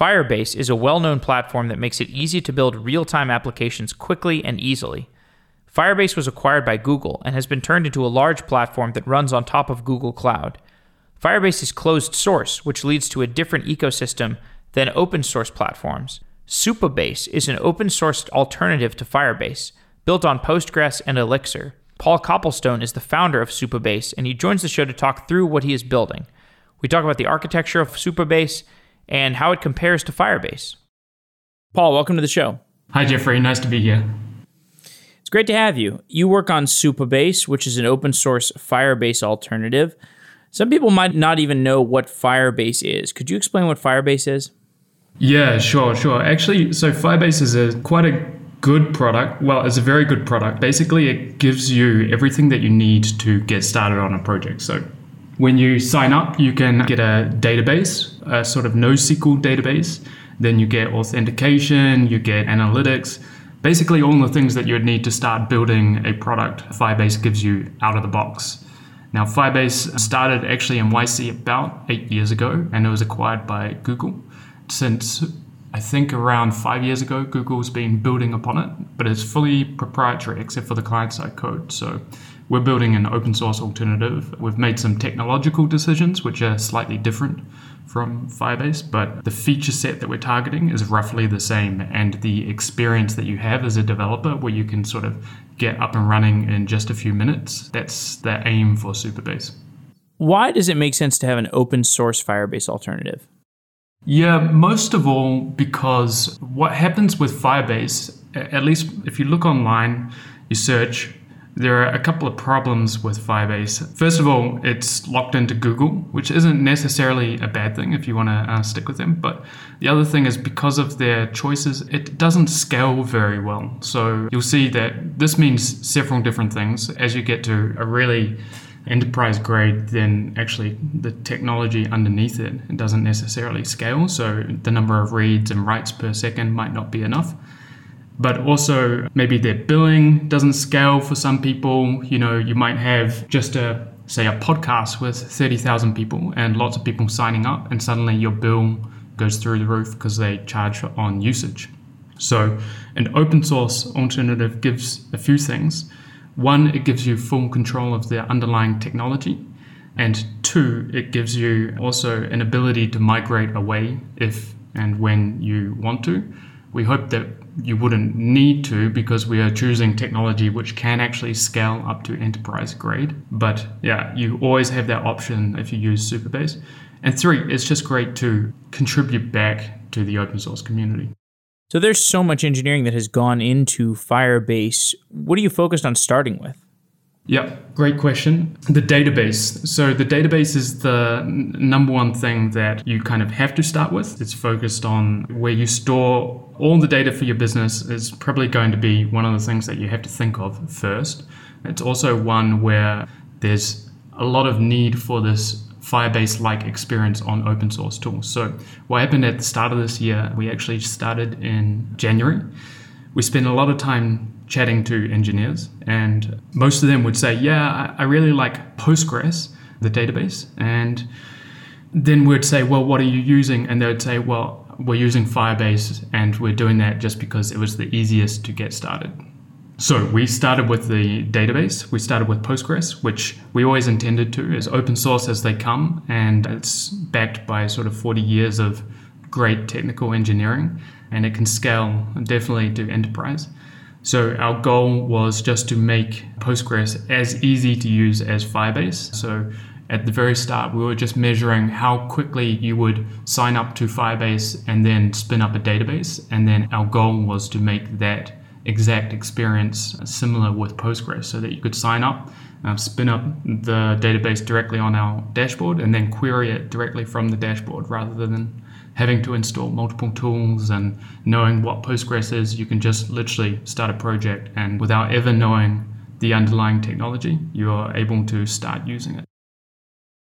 Firebase is a well known platform that makes it easy to build real time applications quickly and easily. Firebase was acquired by Google and has been turned into a large platform that runs on top of Google Cloud. Firebase is closed source, which leads to a different ecosystem than open source platforms. Supabase is an open sourced alternative to Firebase, built on Postgres and Elixir. Paul Copplestone is the founder of Supabase, and he joins the show to talk through what he is building. We talk about the architecture of Supabase and how it compares to Firebase. Paul, welcome to the show. Hi, Jeffrey. Nice to be here. It's great to have you. You work on Supabase, which is an open source Firebase alternative. Some people might not even know what Firebase is. Could you explain what Firebase is? Yeah, sure, sure. Actually, so Firebase is a quite a good product. Well, it's a very good product. Basically, it gives you everything that you need to get started on a project. So when you sign up, you can get a database, a sort of NoSQL database. Then you get authentication, you get analytics, basically all the things that you would need to start building a product. Firebase gives you out of the box. Now, Firebase started actually in YC about eight years ago, and it was acquired by Google since I think around five years ago, Google's been building upon it, but it's fully proprietary except for the client side code. So we're building an open source alternative. We've made some technological decisions which are slightly different from Firebase, but the feature set that we're targeting is roughly the same. And the experience that you have as a developer, where you can sort of get up and running in just a few minutes, that's the aim for Supabase. Why does it make sense to have an open source Firebase alternative? Yeah, most of all because what happens with Firebase, at least if you look online, you search, there are a couple of problems with Firebase. First of all, it's locked into Google, which isn't necessarily a bad thing if you want to uh, stick with them. But the other thing is because of their choices, it doesn't scale very well. So you'll see that this means several different things as you get to a really enterprise grade, then actually the technology underneath it, it doesn't necessarily scale. So the number of reads and writes per second might not be enough. But also, maybe their billing doesn't scale for some people. You know, you might have just a say a podcast with 30,000 people and lots of people signing up, and suddenly your bill goes through the roof because they charge on usage. So, an open source alternative gives a few things. One, it gives you full control of the underlying technology. And two, it gives you also an ability to migrate away if and when you want to. We hope that you wouldn't need to because we are choosing technology which can actually scale up to enterprise grade. But yeah, you always have that option if you use Supabase. And three, it's just great to contribute back to the open source community. So there's so much engineering that has gone into Firebase. What are you focused on starting with? Yeah, great question. The database. So, the database is the number one thing that you kind of have to start with. It's focused on where you store all the data for your business, is probably going to be one of the things that you have to think of first. It's also one where there's a lot of need for this Firebase like experience on open source tools. So, what happened at the start of this year, we actually started in January. We spent a lot of time chatting to engineers, and most of them would say, Yeah, I really like Postgres, the database. And then we'd say, Well, what are you using? And they would say, Well, we're using Firebase, and we're doing that just because it was the easiest to get started. So we started with the database. We started with Postgres, which we always intended to as open source as they come, and it's backed by sort of 40 years of great technical engineering, and it can scale definitely to enterprise. So our goal was just to make Postgres as easy to use as Firebase. So at the very start, we were just measuring how quickly you would sign up to Firebase and then spin up a database. And then our goal was to make that exact experience similar with Postgres so that you could sign up, uh, spin up the database directly on our dashboard, and then query it directly from the dashboard rather than having to install multiple tools and knowing what Postgres is. You can just literally start a project and without ever knowing the underlying technology, you are able to start using it.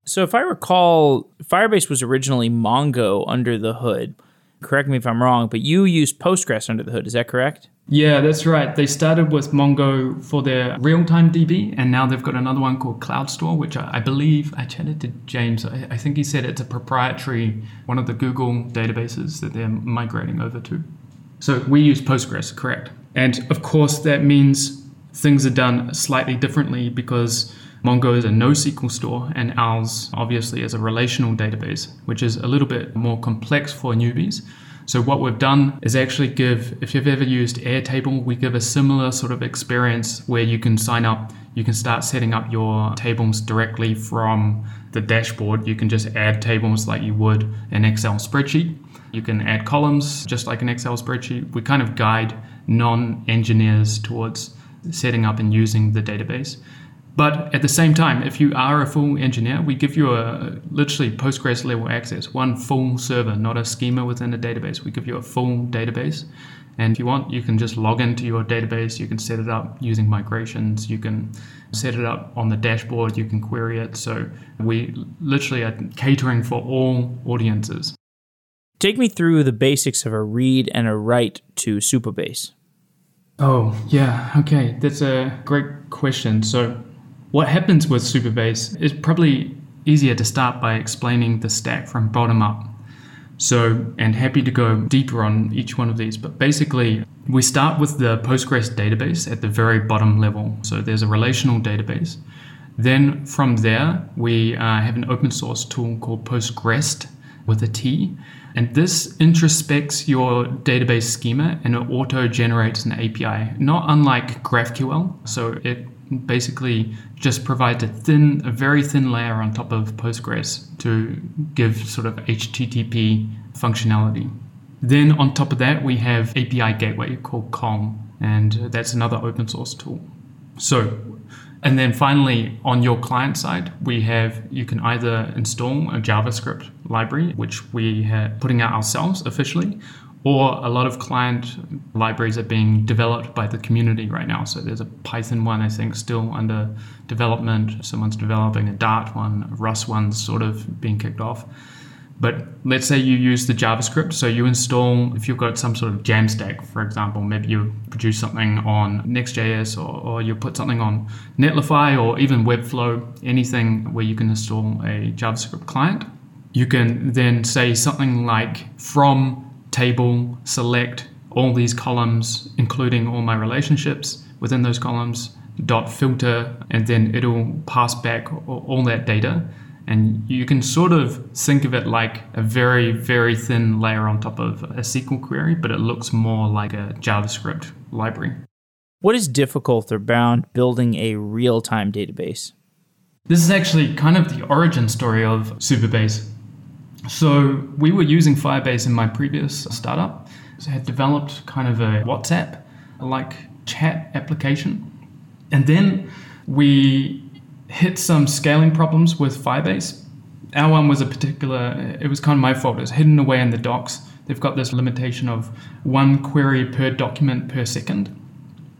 So, if I recall, Firebase was originally Mongo under the hood. correct me if I'm wrong, but you use Postgres under the hood. Is that correct? Yeah, that's right. They started with Mongo for their real-time DB, and now they've got another one called CloudStor, which I, I believe I chatted to James. I, I, think he said it's a proprietary one of the Google databases that they're migrating over to. So we use Postgres, correct? And of course, that means things are done slightly differently because Mongo is a NoSQL store, and ours obviously is a relational database, which is a little bit more complex for newbies. So what we've done is actually give, if you've ever used Airtable, we give a similar sort of experience where you can sign up, you can start setting up your tables directly from the dashboard. You can just add tables like you would an Excel spreadsheet. You can add columns just like an Excel spreadsheet. We kind of guide non-engineers towards setting up and using the database. But at the same time, if you are a full engineer, we give you a literally Postgres level access, one full server, not a schema within a database. We give you a full database. And if you want, you can just log into your database. You can set it up using migrations. You can set it up on the dashboard. You can query it. So we literally are catering for all audiences. Take me through the basics of a read and a write to Supabase. Oh, yeah. Okay. That's a great question. So what happens with Supabase is probably easier to start by explaining the stack from bottom up. So, and happy to go deeper on each one of these, but basically, we start with the Postgres database at the very bottom level. So, there's a relational database. Then, from there, we uh, have an open source tool called PostgREST with a T. And this introspects your database schema and it auto generates an API, not unlike GraphQL. So, it basically just provides a thin, a very thin layer on top of Postgres to give sort of HTTP functionality. Then on top of that, we have API gateway called Kong, and that's another open source tool. So, and then finally, on your client side, we have you can either install a JavaScript library, which we are putting out ourselves officially, or a lot of client libraries are being developed by the community right now. So there's a Python one, I think, still under development. Someone's developing a Dart one, a Rust one's sort of being kicked off. But let's say you use the JavaScript. So you install, if you've got some sort of Jamstack, for example, maybe you produce something on Next.js or, or you put something on Netlify or even Webflow, anything where you can install a JavaScript client. You can then say something like from table, select all these columns, including all my relationships within those columns, dot filter, and then it'll pass back all that data. And you can sort of think of it like a very, very thin layer on top of a SQL query, but it looks more like a JavaScript library. What is difficult or bound building a real time database? This is actually kind of the origin story of Supabase. So we were using Firebase in my previous startup. So I had developed kind of a WhatsApp like chat application. And then we hit some scaling problems with Firebase. Our one was a particular, it was kind of my fault. It was hidden away in the docs. They've got this limitation of one query per document per second.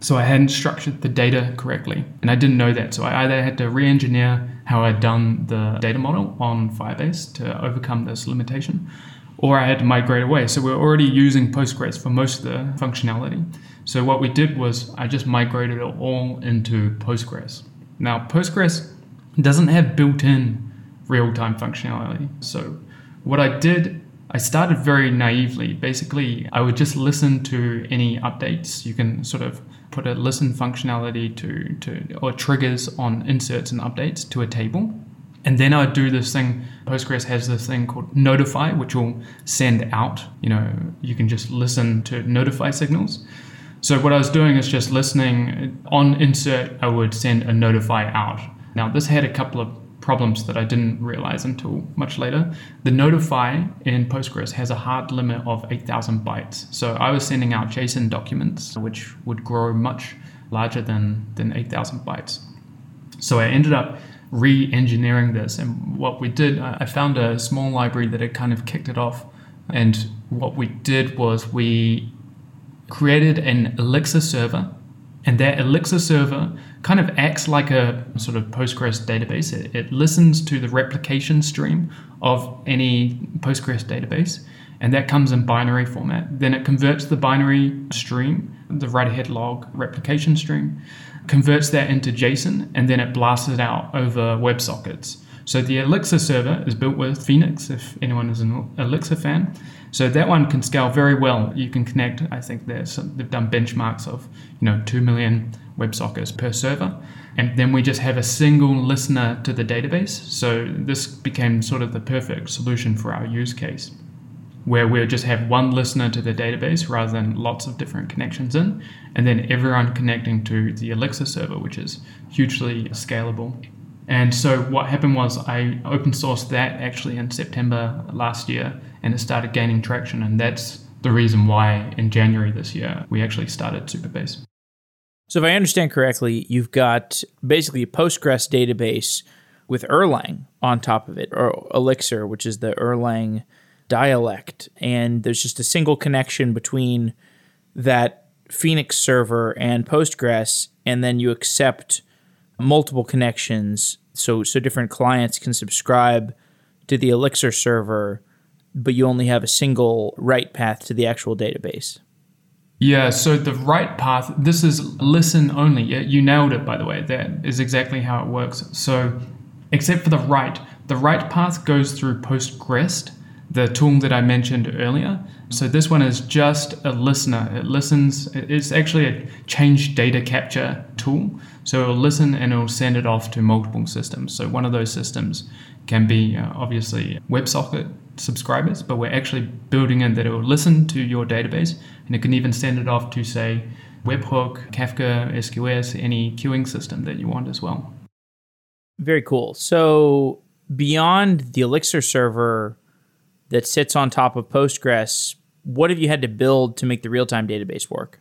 So I hadn't structured the data correctly. And I didn't know that. So I either had to re engineer how I'd done the data model on Firebase to overcome this limitation, or I had to migrate away. So we are already using Postgres for most of the functionality. So what we did was I just migrated it all into Postgres. Now, Postgres doesn't have built in real time functionality. So what I did, I started very naively. Basically, I would just listen to any updates. You can sort of put a listen functionality to, to or triggers on inserts and updates to a table. And then I'd do this thing. Postgres has this thing called notify, which will send out. You know, you can just listen to notify signals. So what I was doing is just listening on insert. I would send a notify out. Now this had a couple of problems that I didn't realize until much later. The notify in Postgres has a hard limit of 8,000 bytes. So I was sending out JSON documents, which would grow much larger than, than 8,000 bytes. So I ended up re engineering this. And what we did, I found a small library that had kind of kicked it off. And what we did was we created an Elixir server and that Elixir server kind of acts like a sort of Postgres database. It, it, listens to the replication stream of any Postgres database and that comes in binary format. Then it converts the binary stream, the write ahead log replication stream, converts that into JSON, and then it blasts it out over WebSockets. So the Elixir server is built with Phoenix, if anyone is an Elixir fan. So that one can scale very well. You can connect, I think some, they've done benchmarks of, you know, 2 million WebSockets per server. And then we just have a single listener to the database. So this became sort of the perfect solution for our use case, where we just have one listener to the database rather than lots of different connections in, and then everyone connecting to the Elixir server, which is hugely scalable. And so what happened was I open sourced that actually in September last year, and it started gaining traction. And that's the reason why in January this year we actually started Supabase. So, if I understand correctly, you've got basically a Postgres database with Erlang on top of it, or Elixir, which is the Erlang dialect. And there's just a single connection between that Phoenix server and Postgres, and then you accept multiple connections so so different clients can subscribe to the Elixir server, but you only have a single write path to the actual database. Yeah, so the write path, this is listen only. You nailed it, by the way. That is exactly how it works. So, except for the write, the write path goes through PostgREST, the tool that I mentioned earlier. So, this one is just a listener. It listens, it's actually a change data capture tool. So, it'll listen and it'll send it off to multiple systems. So, one of those systems can be uh, obviously WebSocket subscribers, but we're actually building in that it will listen to your database and it can even send it off to, say, Webhook, Kafka, SQS, any queuing system that you want as well. Very cool. So, beyond the Elixir server that sits on top of Postgres, what have you had to build to make the real time database work?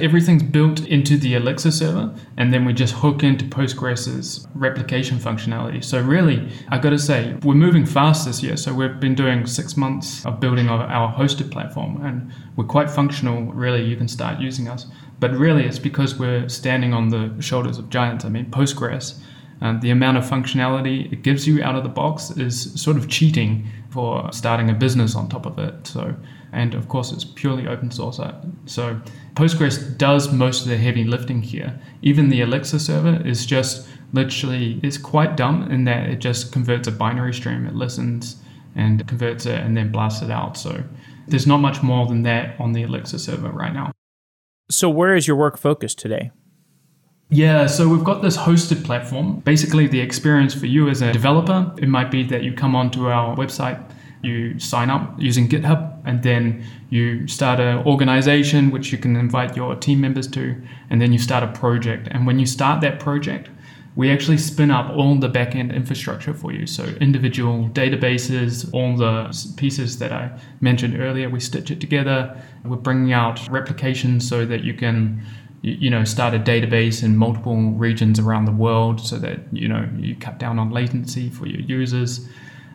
Everything's built into the Elixir server, and then we just hook into Postgres's replication functionality. So, really, I got to say, we're moving fast this year. So, we've been doing six months of building our hosted platform, and we're quite functional. Really, you can start using us. But really, it's because we're standing on the shoulders of giants. I mean, Postgres, uh, the amount of functionality it gives you out of the box is sort of cheating for starting a business on top of it. So, and of course, it's purely open source. Uh, so, Postgres does most of the heavy lifting here. Even the Elixir server is just literally it's quite dumb in that it just converts a binary stream. It listens and converts it and then blasts it out. So, there's not much more than that on the Elixir server right now. So, where is your work focused today? Yeah, so we've got this hosted platform. Basically, the experience for you as a developer, it might be that you come onto our website, you sign up using GitHub, and then you start an organization which you can invite your team members to, and then you start a project. And when you start that project, we actually spin up all the backend infrastructure for you. So individual databases, all the pieces that I mentioned earlier, we stitch it together. We're bringing out replications so that you can you know start a database in multiple regions around the world so that you know you cut down on latency for your users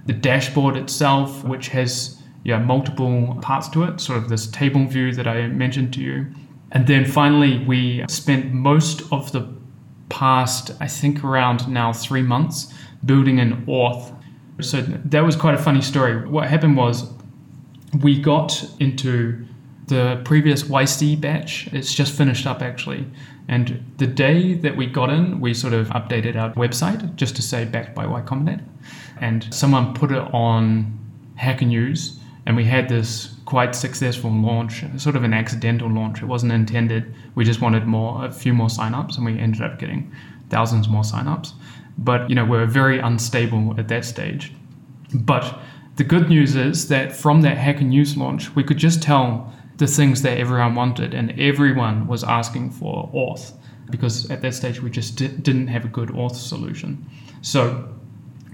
the dashboard itself which has yeah multiple parts to it sort of this table view that i mentioned to you. And then finally we spent most of the past i think around now three months building an auth. So that was quite a funny story. What happened was we got into the previous YC batch. It's just finished up actually. And the day that we got in, we sort of updated our website just to say backed by Y Combinator. And someone put it on Hacker News, and we had this quite successful launch, sort of an accidental launch. It wasn't intended. We just wanted more, a few more signups, and we ended up getting thousands more signups. But you know, we we're very unstable at that stage. But the good news is that from that Hacker News launch, we could just tell the things that everyone wanted, and everyone was asking for auth because at that stage we just di- didn't have a good auth solution. So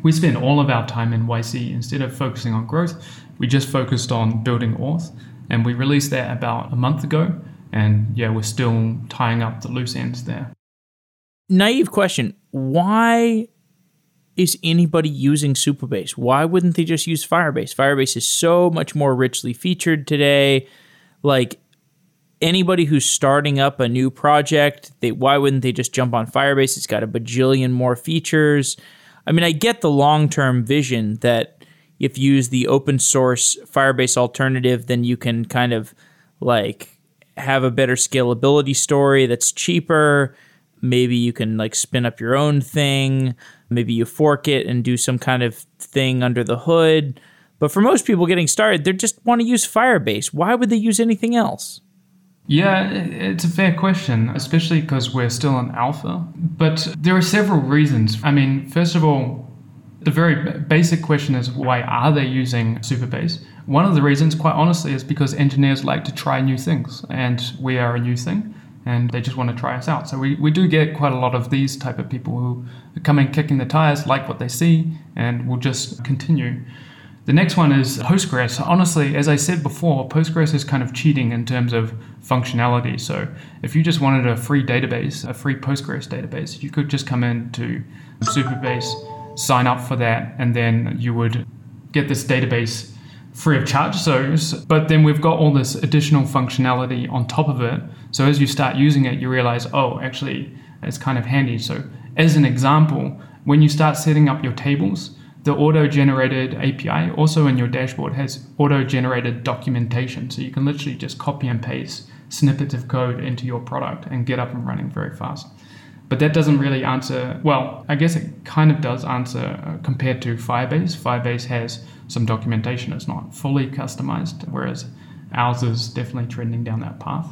we spent all of our time in YC instead of focusing on growth, we just focused on building auth, and we released that about a month ago. And yeah, we're still tying up the loose ends there. Naive question: Why is anybody using Supabase? Why wouldn't they just use Firebase? Firebase is so much more richly featured today like anybody who's starting up a new project, they why wouldn't they just jump on Firebase? It's got a bajillion more features. I mean, I get the long-term vision that if you use the open source Firebase alternative, then you can kind of like have a better scalability story that's cheaper. Maybe you can like spin up your own thing. Maybe you fork it and do some kind of thing under the hood. But for most people getting started, they just want to use Firebase. Why would they use anything else? Yeah, it's a fair question, especially because we're still in alpha. But there are several reasons. I mean, first of all, the very basic question is why are they using Supabase? One of the reasons, quite honestly, is because engineers like to try new things, and we are a new thing, and they just want to try us out. So we, we do get quite a lot of these type of people who come in kicking the tires, like what they see, and will just continue. The next one is Postgres. Honestly, as I said before, Postgres is kind of cheating in terms of functionality. So if you just wanted a free database, a free Postgres database, you could just come into Supabase, sign up for that, and then you would get this database free of charge. So, but then we've got all this additional functionality on top of it. So as you start using it, you realize, oh, actually, it's kind of handy. So as an example, when you start setting up your tables, the auto-generated API also in your dashboard has auto-generated documentation. So you can literally just copy and paste snippets of code into your product and get up and running very fast. But that doesn't really answer, well, I guess it kind of does answer uh, compared to Firebase. Firebase has some documentation, it's not fully customized, whereas ours is definitely trending down that path.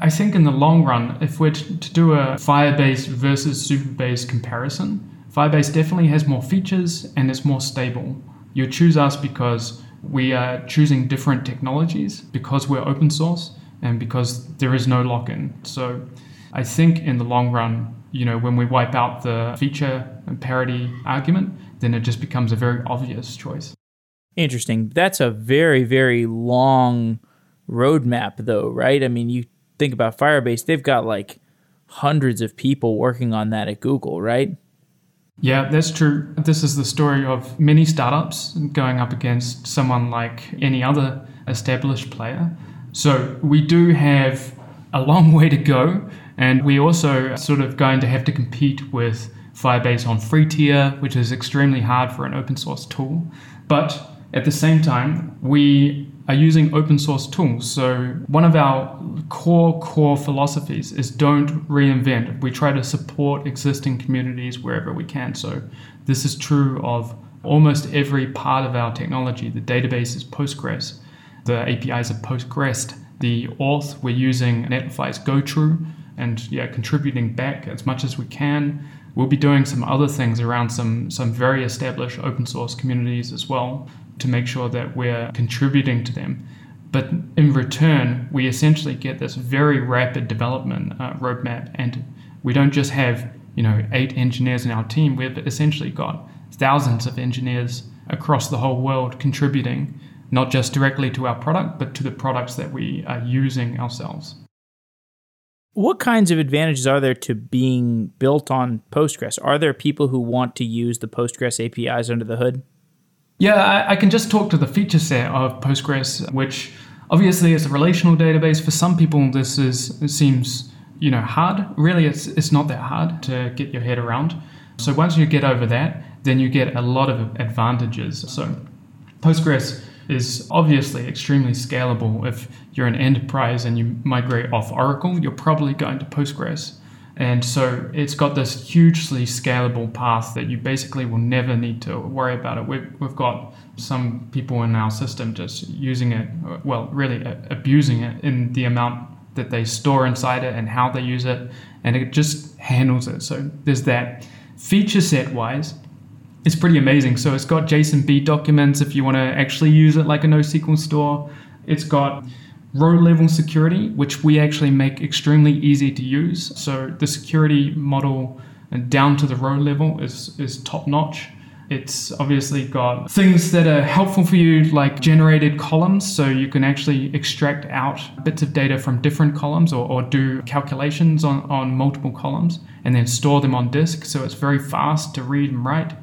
I think in the long run, if we're to do a Firebase versus Supabase comparison, Firebase definitely has more features and it's more stable. You choose us because we are choosing different technologies, because we're open source, and because there is no lock in. So I think in the long run, you know, when we wipe out the feature and parity argument, then it just becomes a very obvious choice. Interesting. That's a very, very long roadmap, though, right? I mean, you think about Firebase, they've got like hundreds of people working on that at Google, right? Yeah, that's true. This is the story of many startups going up against someone like any other established player. So we do have a long way to go, and we also sort of going to have to compete with Firebase on free tier, which is extremely hard for an open source tool. But at the same time, we are using open source tools. So one of our core core philosophies is don't reinvent. We try to support existing communities wherever we can. So this is true of almost every part of our technology. The database is Postgres. The APIs are PostgREST. The auth we're using Netlify's GoTrue and yeah, contributing back as much as we can. We'll be doing some other things around some some very established open source communities as well to make sure that we're contributing to them. But in return, we essentially get this very rapid development uh, roadmap, and we don't just have you know eight engineers in our team. We've essentially got thousands of engineers across the whole world contributing, not just directly to our product, but to the products that we are using ourselves. What kinds of advantages are there to being built on Postgres? Are there people who want to use the Postgres APIs under the hood? Yeah, I, I, can just talk to the feature set of Postgres, which obviously is a relational database. For some people, this is seems you know hard. Really, it's it's not that hard to get your head around. So once you get over that, then you get a lot of advantages. So Postgres is obviously extremely scalable. If you're an enterprise and you migrate off Oracle, you're probably going to Postgres. And so it's got this hugely scalable path that you basically will never need to worry about it. We've, we've got some people in our system just using it, well, really abusing it in the amount that they store inside it and how they use it, and it just handles it. So there's that. Feature set wise, it's pretty amazing. So it's got JSONB documents if you want to actually use it like a NoSQL store. It's got row level security, which we actually make extremely easy to use. So the security model down to the row level is, is top notch. It's obviously got things that are helpful for you, like generated columns, so you can actually extract out bits of data from different columns or, or do calculations on, on multiple columns and then store them on disk. So it's very fast to read and write.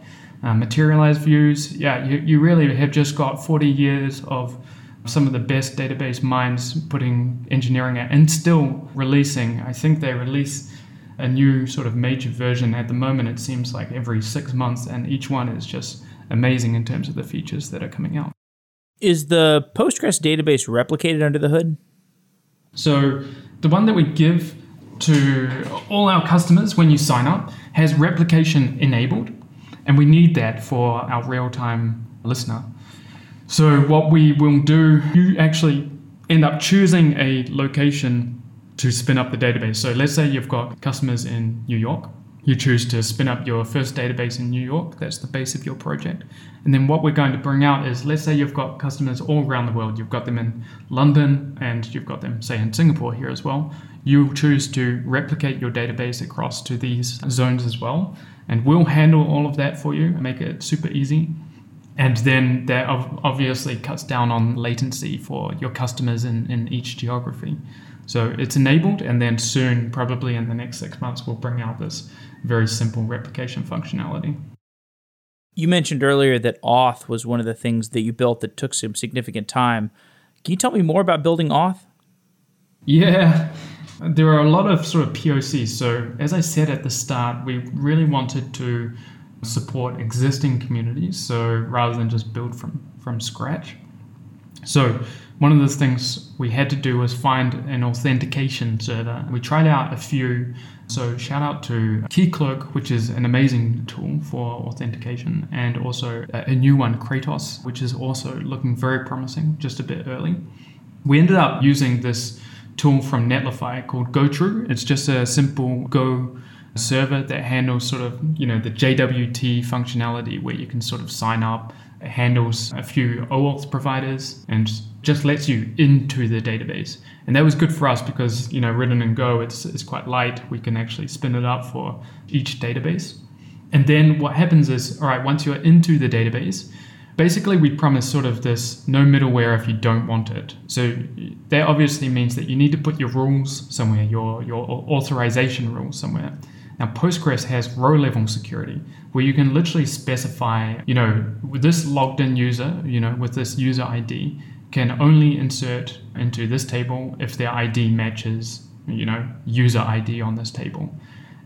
Uh, materialized views, yeah, you, you really have just got 40 years of some of the best database minds putting engineering at and still releasing. I think they release a new sort of major version at the moment. It seems like every six months, and each one is just amazing in terms of the features that are coming out. Is the Postgres database replicated under the hood? So the one that we give to all our customers when you sign up has replication enabled, and we need that for our real time listener. So, what we will do, you actually end up choosing a location to spin up the database. So, let's say you've got customers in New York. You choose to spin up your first database in New York. That's the base of your project. And then what we're going to bring out is let's say you've got customers all around the world. You've got them in London and you've got them, say, in Singapore here as well you choose to replicate your database across to these zones as well. And we'll handle all of that for you, and make it super easy. And then that obviously cuts down on latency for your customers in, in each geography. So it's enabled, and then soon, probably in the next six months, we'll bring out this very simple replication functionality. You mentioned earlier that Auth was one of the things that you built that took some significant time. Can you tell me more about building Auth? Yeah, there are a lot of sort of POCs. So, as I said at the start, we really wanted to support existing communities. So, rather than just build from, from scratch. So, one of the things we had to do was find an authentication server. We tried out a few. So, shout out to Keycloak, which is an amazing tool for authentication, and also a new one, Kratos, which is also looking very promising, just a bit early. We ended up using this tool from Netlify called GoTrue. It's just a simple Go server that handles sort of you know the JWT functionality where you can sort of sign up. It handles a few OAuth providers and just lets you into the database. And that was good for us because you know written in Go it's, it's quite light. We can actually spin it up for each database. And then what happens is, all right, once you're into the database, basically we promise sort of this no middleware if you don't want it. So that obviously means that you need to put your rules somewhere, your your authorization rules somewhere. Now Postgres has row level security where you can literally specify, you know, this logged in user, you know, with this user ID can only insert into this table if their ID matches, you know, user ID on this table.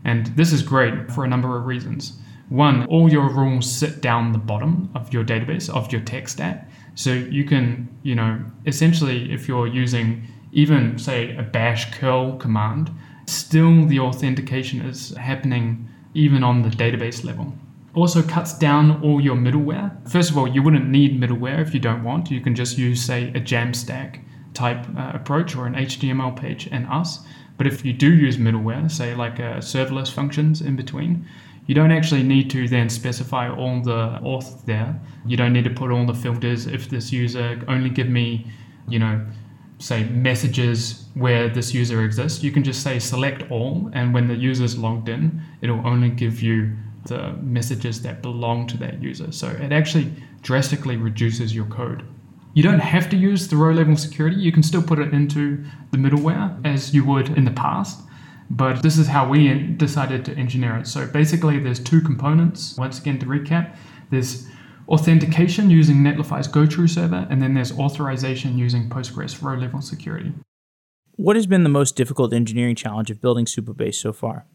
And this is great for a number of reasons. One, all your rules sit down the bottom of your database, of your tech stack. So you can, you know, essentially, if you're using even, say, a bash curl command, still the authentication is happening even on the database level. Also cuts down all your middleware. First of all, you wouldn't need middleware if you don't want. You can just use, say, a Jamstack type uh, approach or an HTML page and us. But if you do use middleware, say like uh, serverless functions in between, you don't actually need to then specify all the auth there. You don't need to put all the filters if this user only give me, you know, say messages where this user exists. You can just say select all, and when the user is logged in, it'll only give you the messages that belong to that user. So it actually drastically reduces your code. You don't have to use the row level security. You can still put it into the middleware as you would in the past. But this is how we decided to engineer it. So basically, there's two components. Once again, to recap, there's authentication using Netlify's GoTrue server, and then there's authorization using Postgres row level security. What has been the most difficult engineering challenge of building Supabase so far?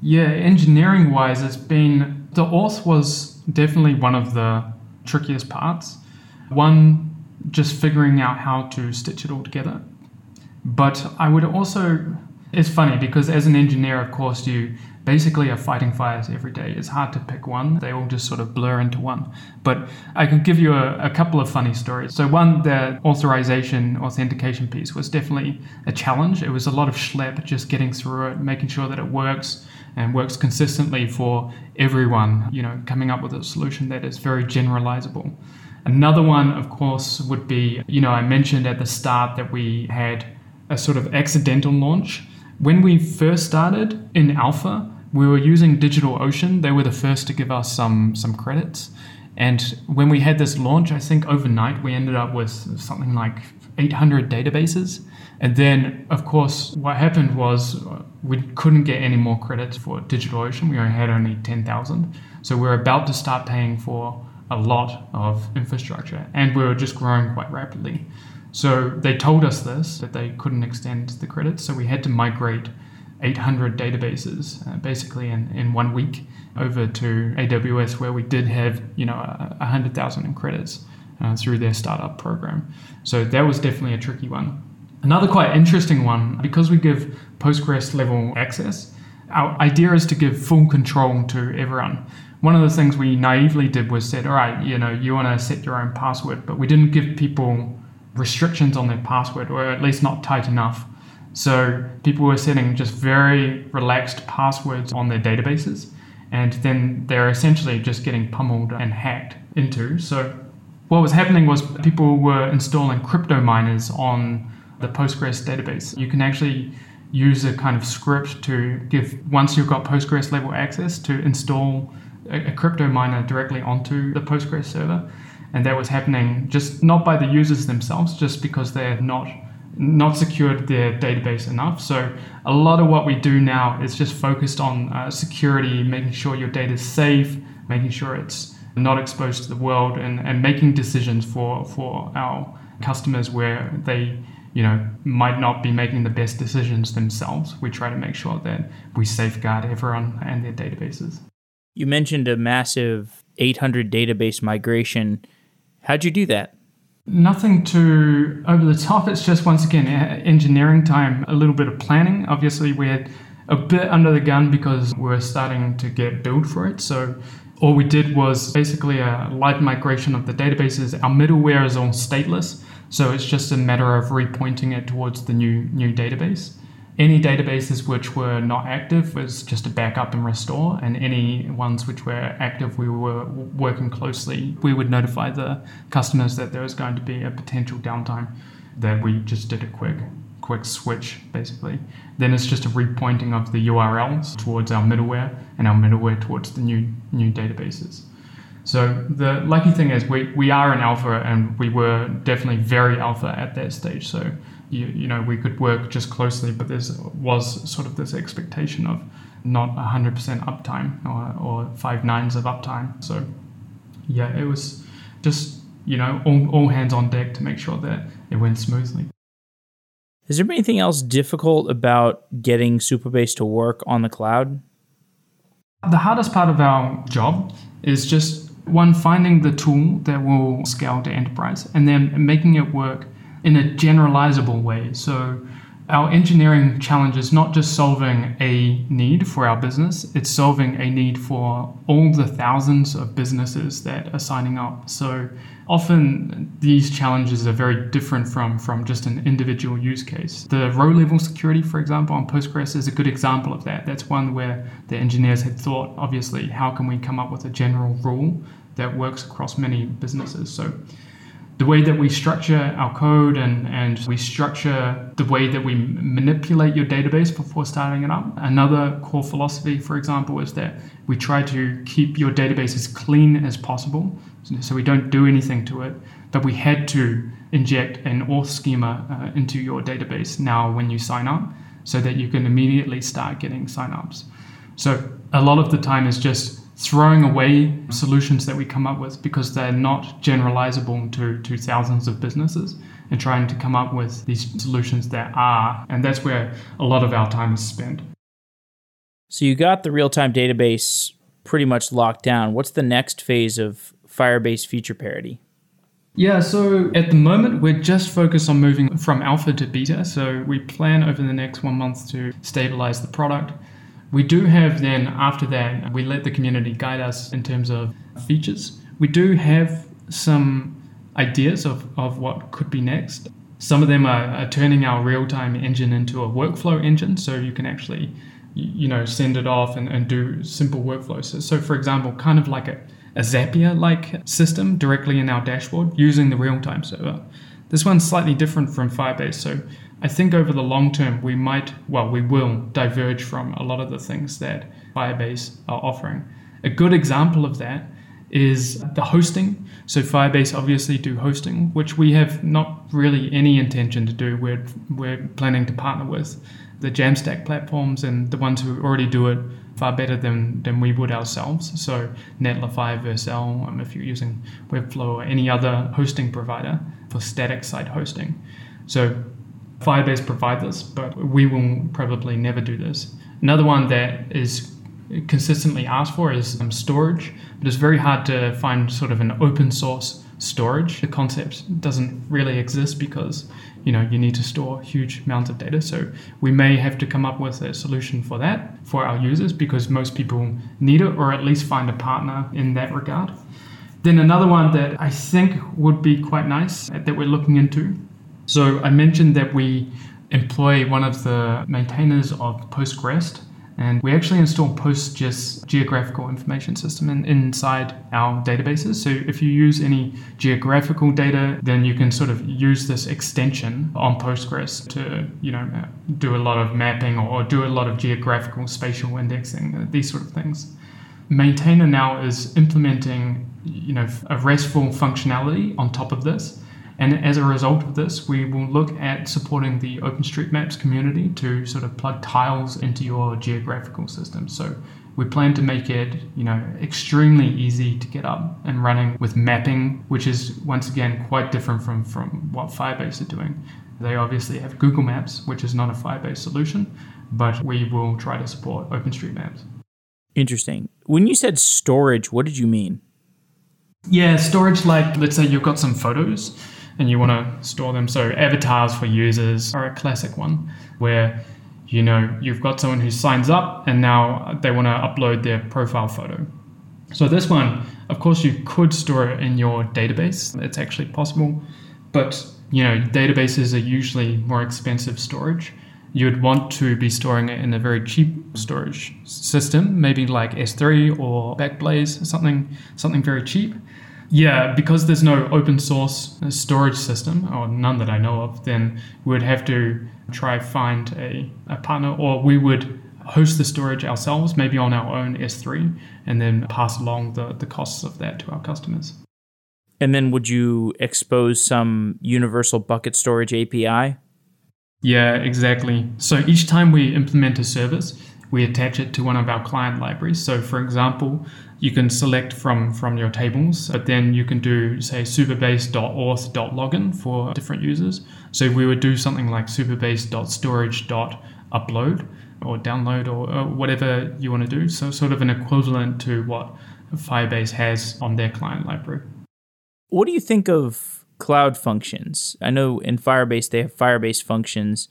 Yeah, engineering wise, it's been the auth was definitely one of the trickiest parts. One, just figuring out how to stitch it all together. But I would also it's funny because as an engineer, of course, you basically are fighting fires every day. It's hard to pick one, they all just sort of blur into one. But I can give you a, a, couple of funny stories. So, one, the authorization, authentication piece was definitely a challenge. It was a lot of schlep just getting through it, making sure that it works and works consistently for everyone, you know, coming up with a solution that is very generalizable. Another one, of course, would be, you know, I mentioned at the start that we had a sort of accidental launch when we first started in alpha, we were using DigitalOcean. They were the first to give us some some credits. And when we had this launch, I think overnight we ended up with something like 800 databases. And then, of course, what happened was uh, we couldn't get any more credits for DigitalOcean. We only had only 10,000. So we we're about to start paying for a lot of infrastructure, and we were just growing quite rapidly. So they told us this that they couldn't extend the credits, so we had to migrate 800 databases uh, basically in, in one week over to AWS, where we did have you know 100,000 in credits uh, through their startup program. So that was definitely a tricky one. Another quite interesting one, because we give Postgres level access, our idea is to give full control to everyone. One of the things we naively did was said, all right, you know, you want to set your own password, but we didn't give people restrictions on their password, or at least not tight enough. So people were setting just very relaxed passwords on their databases, and then they're essentially just getting pummeled and hacked into. So what was happening was people were installing crypto miners on the Postgres database. You can actually use a kind of script to give, once you've got Postgres level access, to install a, a crypto miner directly onto the Postgres server. And that was happening just not by the users themselves, just because they had not not secured their database enough. So a lot of what we do now is just focused on uh, security, making sure your data is safe, making sure it's not exposed to the world, and, and making decisions for for our customers where they you know, might not be making the best decisions themselves. We try to make sure that we safeguard everyone and their databases. You mentioned a massive 800 database migration. How'd you do that? Nothing too over the top. It's just once again engineering time, a little bit of planning. Obviously, we had a bit under the gun because we're starting to get billed for it. So all we did was basically a light migration of the databases. Our middleware is all stateless. So it's just a matter of repointing it towards the new new database. Any databases which were not active was just a backup and restore, and any ones which were active, we were working closely. We would notify the customers that there was going to be a potential downtime. That we just did a quick quick switch basically. Then it's just a repointing of the URLs towards our middleware and our middleware towards the new new databases. So the lucky thing is we, we are in alpha and we were definitely very alpha at that stage. So you, you know we could work just closely, but there was sort of this expectation of not 100% uptime or, or five nines of uptime. So yeah, it was just you know all, all hands on deck to make sure that it went smoothly. Is there anything else difficult about getting Supabase to work on the cloud? The hardest part of our job is just one, finding the tool that will scale to enterprise and then making it work in a generalizable way. So, our engineering challenge is not just solving a need for our business, it's solving a need for all the thousands of businesses that are signing up. So, often these challenges are very different from, from just an individual use case. The row level security, for example, on Postgres is a good example of that. That's one where the engineers had thought, obviously, how can we come up with a general rule that works across many businesses. So the way that we structure our code and, and we structure the way that we manipulate your database before starting it up. Another core philosophy, for example, is that we try to keep your database as clean as possible. So we don't do anything to it, but we had to inject an auth schema uh, into your database now when you sign up so that you can immediately start getting signups. So a lot of the time is just throwing away solutions that we come up with because they're not generalizable to, to thousands of businesses and trying to come up with these solutions that are. And that's where a lot of our time is spent. So you got the real time database pretty much locked down. What's the next phase of Firebase feature parity? Yeah, so at the moment, we're just focused on moving from alpha to beta. So we plan over the next one month to stabilize the product we do have then, after that, we let the community guide us in terms of features. We do have some ideas of, of what could be next. Some of them are, are turning our real time engine into a workflow engine, so you can actually you know send it off and, and do simple workflows. So, so for example, kind of like a, a Zapier like system directly in our dashboard using the real time server. This one's slightly different from Firebase. So I think over the long term, we might, well, we will diverge from a lot of the things that Firebase are offering. A good example of that is the hosting. So Firebase obviously do hosting, which we have not really any intention to do. We're, we're planning to partner with the Jamstack platforms and the ones who already do it far better than, than we would ourselves. So Netlify, Vercel, um, if you're using Webflow or any other hosting provider for static site hosting. So Firebase provide this, but we will probably never do this. Another one that is consistently asked for is um, storage, but it's very hard to find sort of an open source storage. The concept doesn't really exist because you know you need to store huge amounts of data. So we may have to come up with a solution for that for our users because most people need it, or at least find a partner in that regard. Then another one that I think would be quite nice that we're looking into. So I mentioned that we employ one of the maintainers of Postgres and we actually install PostGIS geographical information system in, inside our databases. So if you use any geographical data, then you can sort of use this extension on Postgres to, you know, do a lot of mapping or do a lot of geographical spatial indexing, uh, these sort of things. Maintainer now is implementing, you know, a RESTful functionality on top of this. And as a result of this, we will look at supporting the OpenStreetMaps community to sort of plug tiles into your geographical system. So we plan to make it, you know, extremely easy to get up and running with mapping, which is once again quite different from, from what Firebase are doing. They obviously have Google Maps, which is not a Firebase solution, but we will try to support OpenStreetMaps. Interesting. When you said storage, what did you mean? Yeah, storage like let's say you've got some photos and you want to store them. So avatars for users are a classic one where you know you've got someone who signs up and now they want to upload their profile photo. So this one, of course, you could store it in your database. It's actually possible, but you know databases are usually more expensive storage. You'd want to be storing it in a very cheap storage system, maybe like S3 or Backblaze, something something very cheap. Yeah, because there's no open source storage system, or none that I know of, then we would have to try find a, a partner, or we would host the storage ourselves, maybe on our own S3, and then pass along the, the costs of that to our customers. And then would you expose some universal bucket storage API? Yeah, exactly. So each time we implement a service, we attach it to one of our client libraries. So, for example, you can select from from your tables, but then you can do say supabase.auth.login for different users. So we would do something like supabase.storage.upload or download or, or whatever you want to do. So sort of an equivalent to what Firebase has on their client library. What do you think of cloud functions? I know in Firebase they have Firebase functions.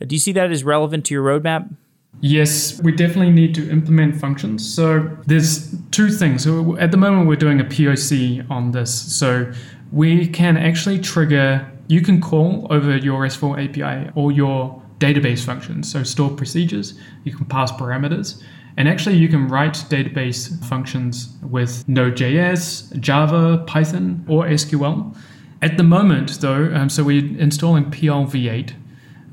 Do you see that as relevant to your roadmap? Yes, we definitely need to implement functions. So there's two things. So at the moment, we're doing a POC on this. So we can actually trigger, you can call over your RESTful API or your database functions. So store procedures, you can pass parameters. And actually, you can write database functions with Node.js, Java, Python, or SQL. At the moment, though, um, so we're installing PLv8,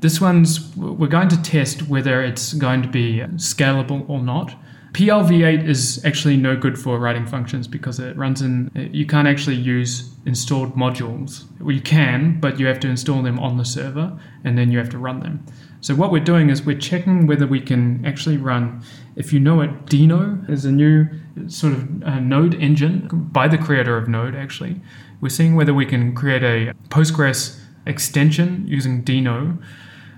this one's, we're going to test whether it's going to be scalable or not. PLv8 is actually no good for writing functions because it runs in, you can't actually use installed modules. Well, you can, but you have to install them on the server and then you have to run them. So what we're doing is we're checking whether we can actually run, if you know it, Deno is a new sort of uh, Node engine by the creator of Node actually. We're seeing whether we can create a Postgres extension using Deno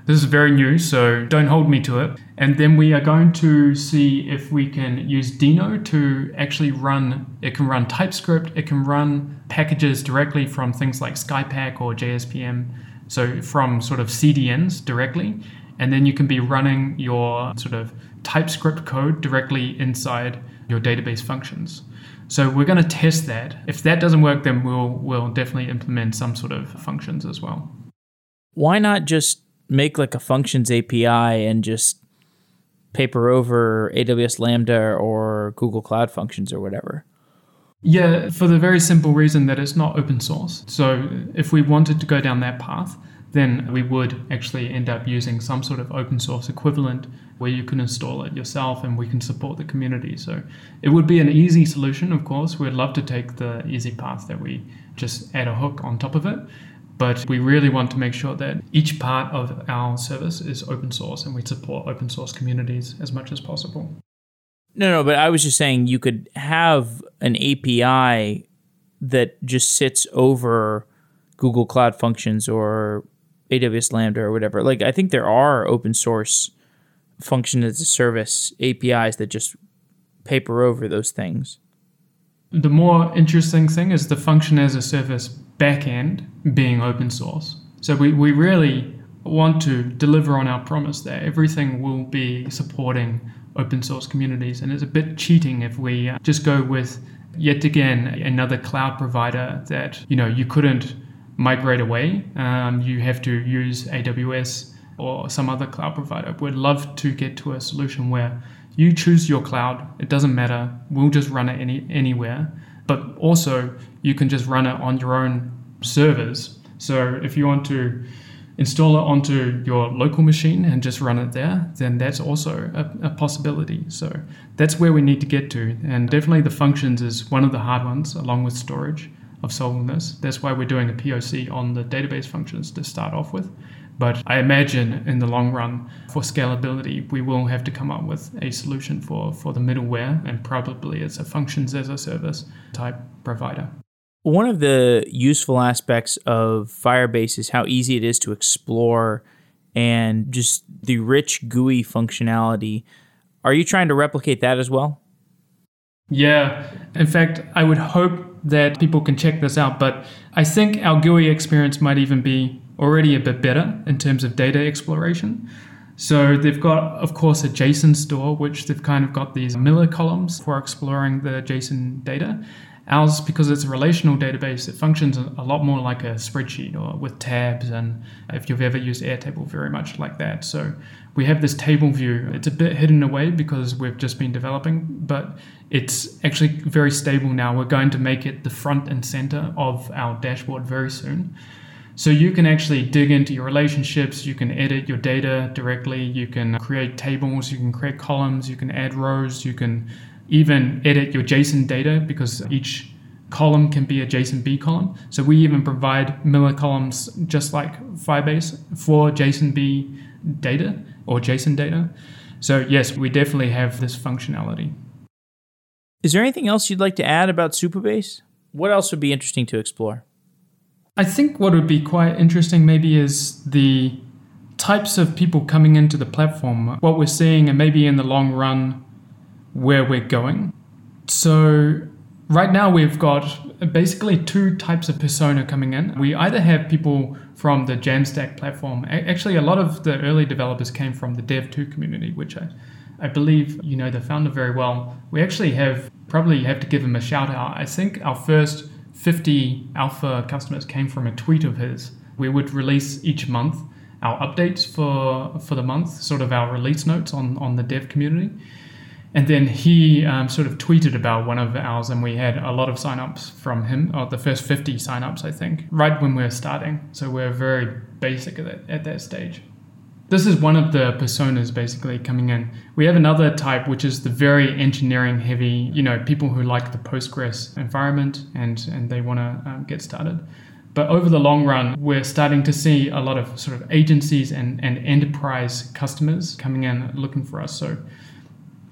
this is very new, so don't hold me to it. And then we are going to see if we can use Deno to actually run, it can run TypeScript, it can run packages directly from things like Skypack or JSPM, so from sort of CDNs directly. And then you can be running your sort of TypeScript code directly inside your database functions. So we're going to test that. If that doesn't work, then we'll we'll definitely implement some sort of functions as well. Why not just make like a functions API and just paper over AWS Lambda or Google Cloud Functions or whatever? Yeah, for the very simple reason that it's not open source. So if we wanted to go down that path, then we would actually end up using some sort of open source equivalent where you can install it yourself and we can support the community. So it would be an easy solution, of course. We'd love to take the easy path that we just add a hook on top of it. But we really want to make sure that each part of our service is open source and we support open source communities as much as possible. No, no, but I was just saying you could have an API that just sits over Google Cloud Functions or AWS Lambda or whatever. Like I think there are open source function as a service APIs that just paper over those things. The more interesting thing is the function as a service backend being open source. So we, we really want to deliver on our promise there. Everything will be supporting open source communities, and it's a bit cheating if we uh, just go with yet again another cloud provider that you know you couldn't migrate away. Um, you have to use AWS or some other cloud provider. We'd love to get to a solution where you choose your cloud. It doesn't matter. We'll just run it any anywhere. But also, you can just run it on your own servers. So if you want to install it onto your local machine and just run it there, then that's also a, a, possibility. So that's where we need to get to. And definitely the functions is one of the hard ones, along with storage, of solving this. That's why we're doing a POC on the database functions to start off with. But I imagine in the long run, for scalability, we will have to come up with a solution for, for the middleware, and probably it's a functions as a service type provider. One of the useful aspects of Firebase is how easy it is to explore and just the rich GUI functionality. Are you trying to replicate that as well? Yeah. In fact, I would hope that people can check this out, but I think our GUI experience might even be already a bit better in terms of data exploration. So they've got, of course, a JSON store, which they've kind of got these Miller columns for exploring the JSON data. Ours, because it's a relational database, it functions a lot more like a spreadsheet or with tabs. And if you've ever used Airtable, very much like that. So we have this table view. It's a bit hidden away because we've just been developing, but it's actually very stable now. We're going to make it the front and center of our dashboard very soon. So you can actually dig into your relationships, you can edit your data directly, you can create tables, you can create columns, you can add rows, you can even edit your JSON data because each column can be a JSONB column. So we even provide Miller columns just like Firebase for JSONB data or JSON data. So yes, we definitely have this functionality. Is there anything else you'd like to add about Supabase? What else would be interesting to explore? I think what would be quite interesting maybe is the types of people coming into the platform, what we're seeing, and maybe in the long run, where we're going. So, right now, we've got basically two types of persona coming in. We either have people from the Jamstack platform. Actually, a lot of the early developers came from the DEV.to community, which I, I believe you know the founder very well. We actually have probably have to give him a shout out. I think our first 50 alpha customers came from a tweet of his. We would release each month our updates for for the month, sort of our release notes on on the dev community. And then he um, sort of tweeted about one of ours, and we had a lot of signups from him, or the first 50 signups, I think, right when we were starting. So we're very basic at that, at that stage this is one of the personas basically coming in. We have another type, which is the very engineering heavy, you know, people who like the Postgres environment and, and they want to um, get started. But over the long run, we're starting to see a lot of sort of agencies and, and enterprise customers coming in looking for us. So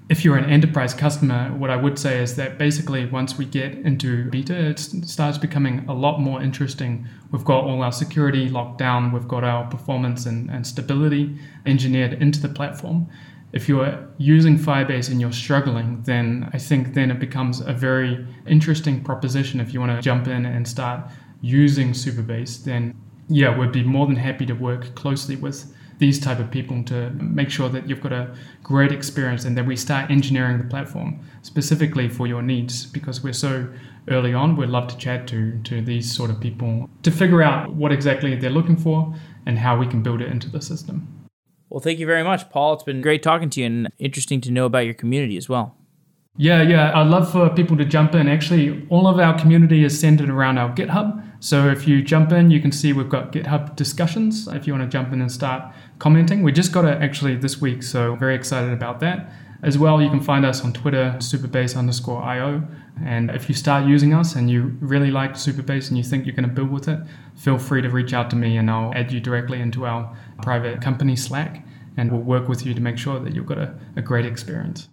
if you're an enterprise customer, what I would say is that basically once we get into beta, it starts becoming a lot more interesting. We've got all our security locked down, we've got our performance and, and stability engineered into the platform. If you're using Firebase and you're struggling, then I think then it becomes a very interesting proposition. If you want to jump in and start using Supabase, then yeah, we'd be more than happy to work closely with these type of people to make sure that you've got a great experience and that we start engineering the platform specifically for your needs because we're so early on we'd love to chat to to these sort of people to figure out what exactly they're looking for and how we can build it into the system well thank you very much paul it's been great talking to you and interesting to know about your community as well yeah, yeah. I'd love for people to jump in. Actually, all of our community is centered around our GitHub. So if you jump in, you can see we've got GitHub discussions. If you want to jump in and start commenting, we just got it actually this week. So very excited about that. As well, you can find us on Twitter, supabase underscore IO. And if you start using us and you really like Supabase and you think you're going to build with it, feel free to reach out to me and I'll add you directly into our private company Slack. And we'll work with you to make sure that you've got a, a great experience.